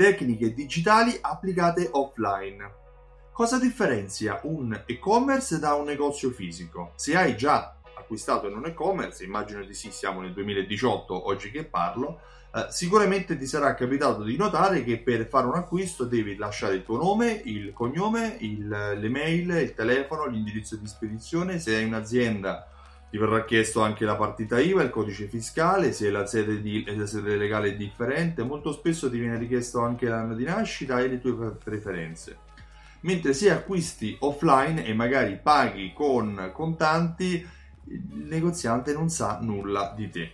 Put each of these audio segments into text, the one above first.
tecniche digitali applicate offline. Cosa differenzia un e-commerce da un negozio fisico? Se hai già acquistato in un e-commerce, immagino di sì, siamo nel 2018 oggi che parlo, eh, sicuramente ti sarà capitato di notare che per fare un acquisto devi lasciare il tuo nome, il cognome, il, l'email, il telefono, l'indirizzo di spedizione, se hai un'azienda ti verrà chiesto anche la partita IVA, il codice fiscale, se la sede, di, la sede legale è differente, molto spesso ti viene richiesto anche l'anno di nascita e le tue preferenze. Mentre se acquisti offline e magari paghi con contanti, il negoziante non sa nulla di te.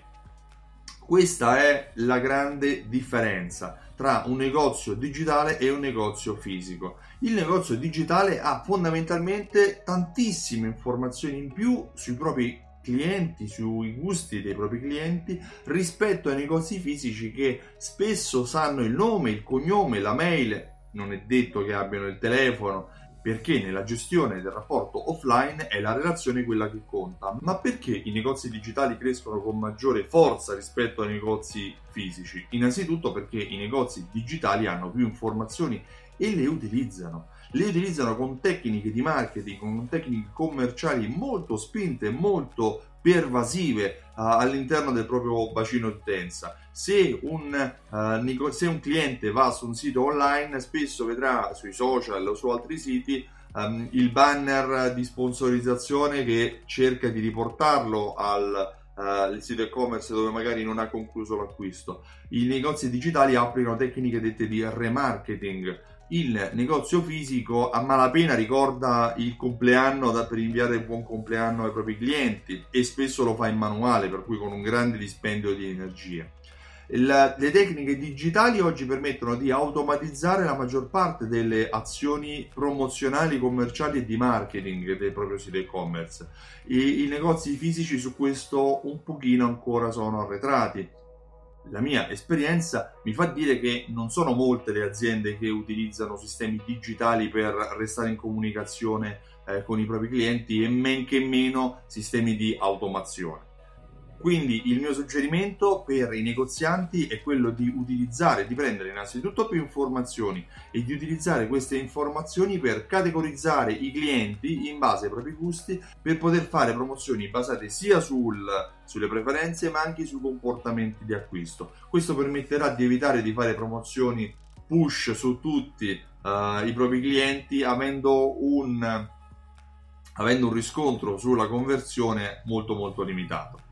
Questa è la grande differenza tra un negozio digitale e un negozio fisico. Il negozio digitale ha fondamentalmente tantissime informazioni in più sui propri clienti, sui gusti dei propri clienti rispetto ai negozi fisici che spesso sanno il nome, il cognome, la mail, non è detto che abbiano il telefono, perché nella gestione del rapporto offline è la relazione quella che conta. Ma perché i negozi digitali crescono con maggiore forza rispetto ai negozi fisici? Innanzitutto perché i negozi digitali hanno più informazioni e le utilizzano. Le utilizzano con tecniche di marketing, con tecniche commerciali molto spinte, molto pervasive uh, all'interno del proprio bacino d'utenza. Se un, uh, se un, cliente va su un sito online, spesso vedrà sui social o su altri siti um, il banner di sponsorizzazione che cerca di riportarlo al uh, sito e-commerce dove magari non ha concluso l'acquisto. I negozi digitali applicano tecniche dette di remarketing il negozio fisico a malapena ricorda il compleanno da, per inviare il buon compleanno ai propri clienti e spesso lo fa in manuale, per cui con un grande dispendio di energie. La, le tecniche digitali oggi permettono di automatizzare la maggior parte delle azioni promozionali, commerciali e di marketing del proprio sito e-commerce. I, I negozi fisici su questo un pochino ancora sono arretrati la mia esperienza mi fa dire che non sono molte le aziende che utilizzano sistemi digitali per restare in comunicazione eh, con i propri clienti e men che meno sistemi di automazione. Quindi il mio suggerimento per i negozianti è quello di utilizzare, di prendere innanzitutto più informazioni e di utilizzare queste informazioni per categorizzare i clienti in base ai propri gusti per poter fare promozioni basate sia sul, sulle preferenze ma anche sui comportamenti di acquisto. Questo permetterà di evitare di fare promozioni push su tutti uh, i propri clienti avendo un, avendo un riscontro sulla conversione molto molto limitato.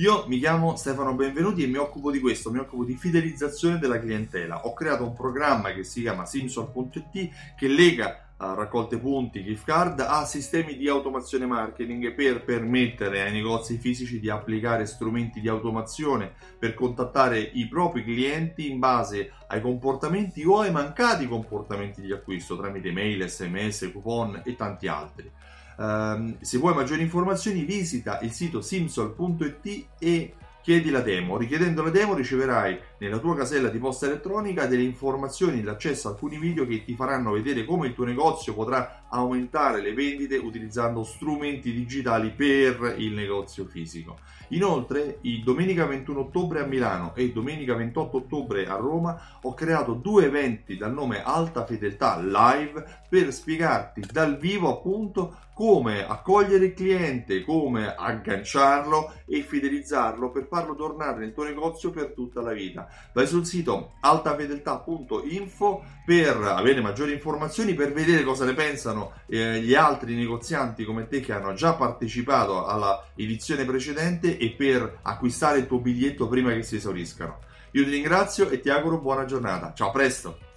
Io mi chiamo Stefano Benvenuti e mi occupo di questo, mi occupo di fidelizzazione della clientela. Ho creato un programma che si chiama Simsol.it che lega uh, raccolte punti, gift card a sistemi di automazione marketing per permettere ai negozi fisici di applicare strumenti di automazione per contattare i propri clienti in base ai comportamenti o ai mancati comportamenti di acquisto tramite mail, sms, coupon e tanti altri. Um, se vuoi maggiori informazioni visita il sito simsol.it e chiedi la demo. Richiedendo la demo riceverai nella tua casella di posta elettronica delle informazioni l'accesso a alcuni video che ti faranno vedere come il tuo negozio potrà aumentare le vendite utilizzando strumenti digitali per il negozio fisico. Inoltre, il domenica 21 ottobre a Milano e domenica 28 ottobre a Roma ho creato due eventi dal nome Alta Fedeltà Live per spiegarti dal vivo appunto come accogliere il cliente, come agganciarlo e fidelizzarlo per farlo tornare nel tuo negozio per tutta la vita. Vai sul sito altafedeltà.info per avere maggiori informazioni, per vedere cosa ne pensano eh, gli altri negozianti come te che hanno già partecipato alla edizione precedente e per acquistare il tuo biglietto prima che si esauriscano. Io ti ringrazio e ti auguro buona giornata. Ciao, a presto!